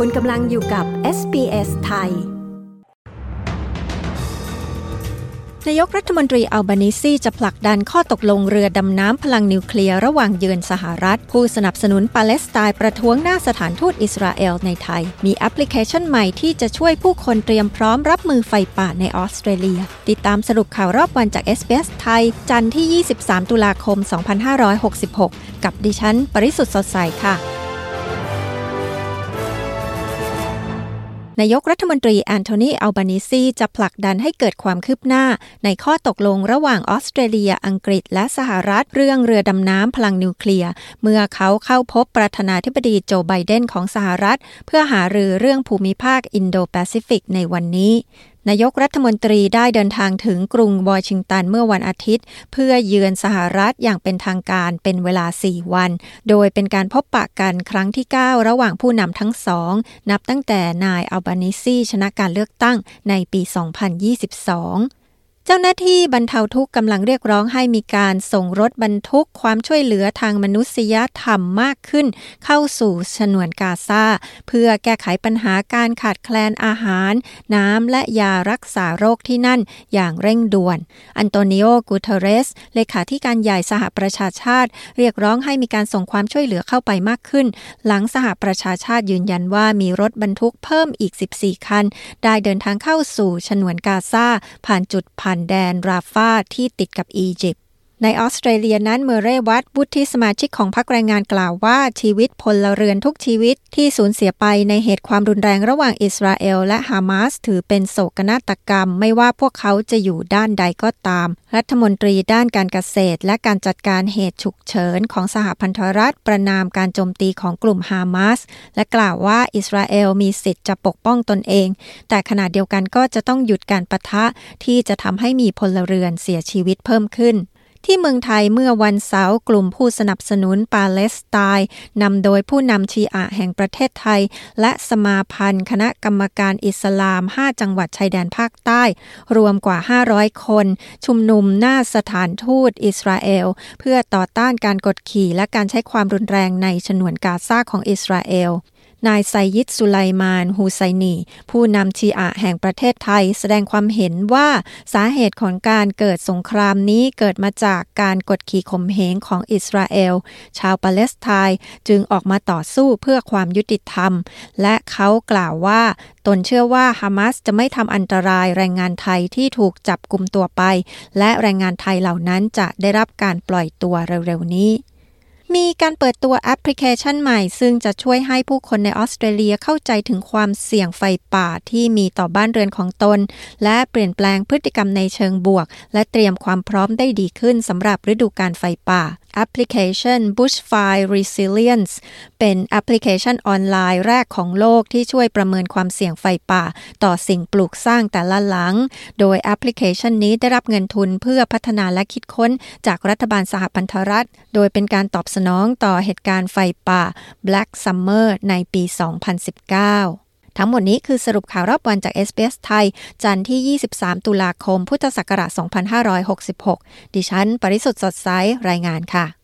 คุณกำลังอยู่กับ SBS ไทย นายกรัฐมนตรีอัลบานิซีจะผลักดันข้อตกลงเรือดำน้ำพลังนิวเคลียร์ระหว่างเยือนสหรัฐ ผู้สนับสนุนปาเลสไตน์ประท้วงหน้าสถานทูตอิสราเอลในไทย มีแอปพลิเคชันใหม่ที่จะช่วยผู้คนเตรียมพร้อมรับมือไฟป่าในออสเตรเลีย ติดตามสรุปข่าวรอบวันจาก SBS ไทย จันทร์ที่ 23 ตุลาคม 2566 กับดิฉัน ปริสุทธ์สดใสค่ะ นายกรัฐมนตรีแอนโทนีอัลบานิซีจะผลักดันให้เกิดความคืบหน้า ในข้อตกลงระหว่างออสเตรเลีย อังกฤษ และสหรัฐ เรื่องเรือดำน้ำพลังนิวเคลียร์ เมื่อเขาเข้าพบประธานาธิบดีโจไบเดนของสหรัฐ เพื่อหารือเรื่องภูมิภาคอินโดแปซิฟิกในวันนี้ นายกรัฐมนตรีได้เดินทางถึงกรุงวอชิงตันเมื่อวันอาทิตย์ เพื่อเยือนสหรัฐอย่างเป็นทางการเป็นเวลา 4 วัน โดยเป็นการพบปะกันครั้งที่ 9 ระหว่างผู้นำทั้งสอง นับตั้งแต่นายอัลบานิซีชนะการเลือกตั้งในปี 2022 เจ้าหน้าที่บรรเทาทุกข์กำลังเรียกร้องให้มีการส่งรถบรรทุกความช่วยเหลือทางมนุษยธรรมมากขึ้น เข้าสู่ฉนวนกาซาเพื่อแก้ไขปัญหาการขาดแคลนอาหาร น้ำและยารักษาโรคที่นั่นอย่างเร่งด่วน อันโตนิโอ กูเทเรส เลขาธิการใหญ่สหประชาชาติ เรียกร้องให้มีการส่งความช่วยเหลือเข้าไปมากขึ้น หลังสหประชาชาติยืนยันว่ามีรถบรรทุกเพิ่มอีก 14 คัน ได้เดินทางเข้าสู่ฉนวนกาซาผ่านจุดผ่านแดนราฟาที่ติดกับอียิปต์ ในออสเตรเลียนั้นเมเรวัตบุตรที่สมาชิกของพรรคแรงงานกล่าวว่าชีวิตพลเรือนทุกชีวิตที่สูญเสียไปในเหตุความรุนแรงระหว่างอิสราเอลและฮามาสถือเป็นโศกนาฏกรรม ไม่ว่าพวกเขาจะอยู่ด้านใดก็ตาม รัฐมนตรีด้านการเกษตร และการจัดการเหตุฉุกเฉินของสหพันธรัฐประนามการโจมตีของกลุ่มฮามาสและกล่าวว่าอิสราเอลมีสิทธิ์จะปกป้องตนเอง แต่ขณะเดียวกันก็จะต้องหยุดการประทะที่จะทำให้มีพลเรือนเสียชีวิตเพิ่มขึ้น ที่เมืองไทยเมื่อวันเสาร์กลุ่มผู้สนับสนุนปาเลสไตน์นำโดยผู้นำชีอะแห่งประเทศไทย และสมาพันธ์ คณะกรรมการอิสลาม 5 จังหวัดชายแดนภาคใต้ รวมกว่า 500 คน ชุมนุมหน้าสถานทูตอิสราเอล เพื่อต่อต้านการกดขี่และการใช้ความรุนแรงในฉนวนกาซาของอิสราเอล นายไซยิดสุไลมานฮูไซนี ผู้นำชีอะแห่งประเทศไทย แสดงความเห็นว่าสาเหตุของการเกิดสงครามนี้เกิดมาจากการกดขี่ข่มเหงของอิสราเอล ชาวปาเลสไตน์จึงออกมาต่อสู้เพื่อความยุติธรรม และเขากล่าวว่า ตนเชื่อว่าฮามาสจะไม่ทำอันตรายแรงงานไทยที่ถูกจับกลุ่มตัวไป และแรงงานไทยเหล่านั้นจะได้รับการปล่อยตัวเร็วๆนี้ มีการเปิดตัวแอปพลิเคชันใหม่ ซึ่งจะช่วยให้ผู้คนในออสเตรเลียเข้าใจถึงความเสี่ยงไฟป่าที่มีต่อบ้านเรือนของตน และเปลี่ยนแปลงพฤติกรรมในเชิงบวก และเตรียมความพร้อมได้ดีขึ้นสำหรับฤดูการไฟป่าแอปพลิเคชัน Bushfire Resilience เป็นแอปพลิเคชันออนไลน์แรกของโลกที่ช่วยประเมินความเสี่ยงไฟป่า ต่อสิ่งปลูกสร้างแต่ละหลัง โดยแอปพลิเคชันนี้ได้รับเงินทุนเพื่อพัฒนาและคิดค้นจากรัฐบาลสหพันธรัฐ โดยเป็นการตอบสนองต่อเหตุการณ์ไฟป่า Black Summer ในปี 2019ทั้งหมดนี้คือสรุปข่าวรอบวันจาก s อ s ไทย จันทร์ที่ 23 ตุลาคม พุทธศักราช 2566 ดิฉัน ปริสุทธ์สดใส รายงานค่ะ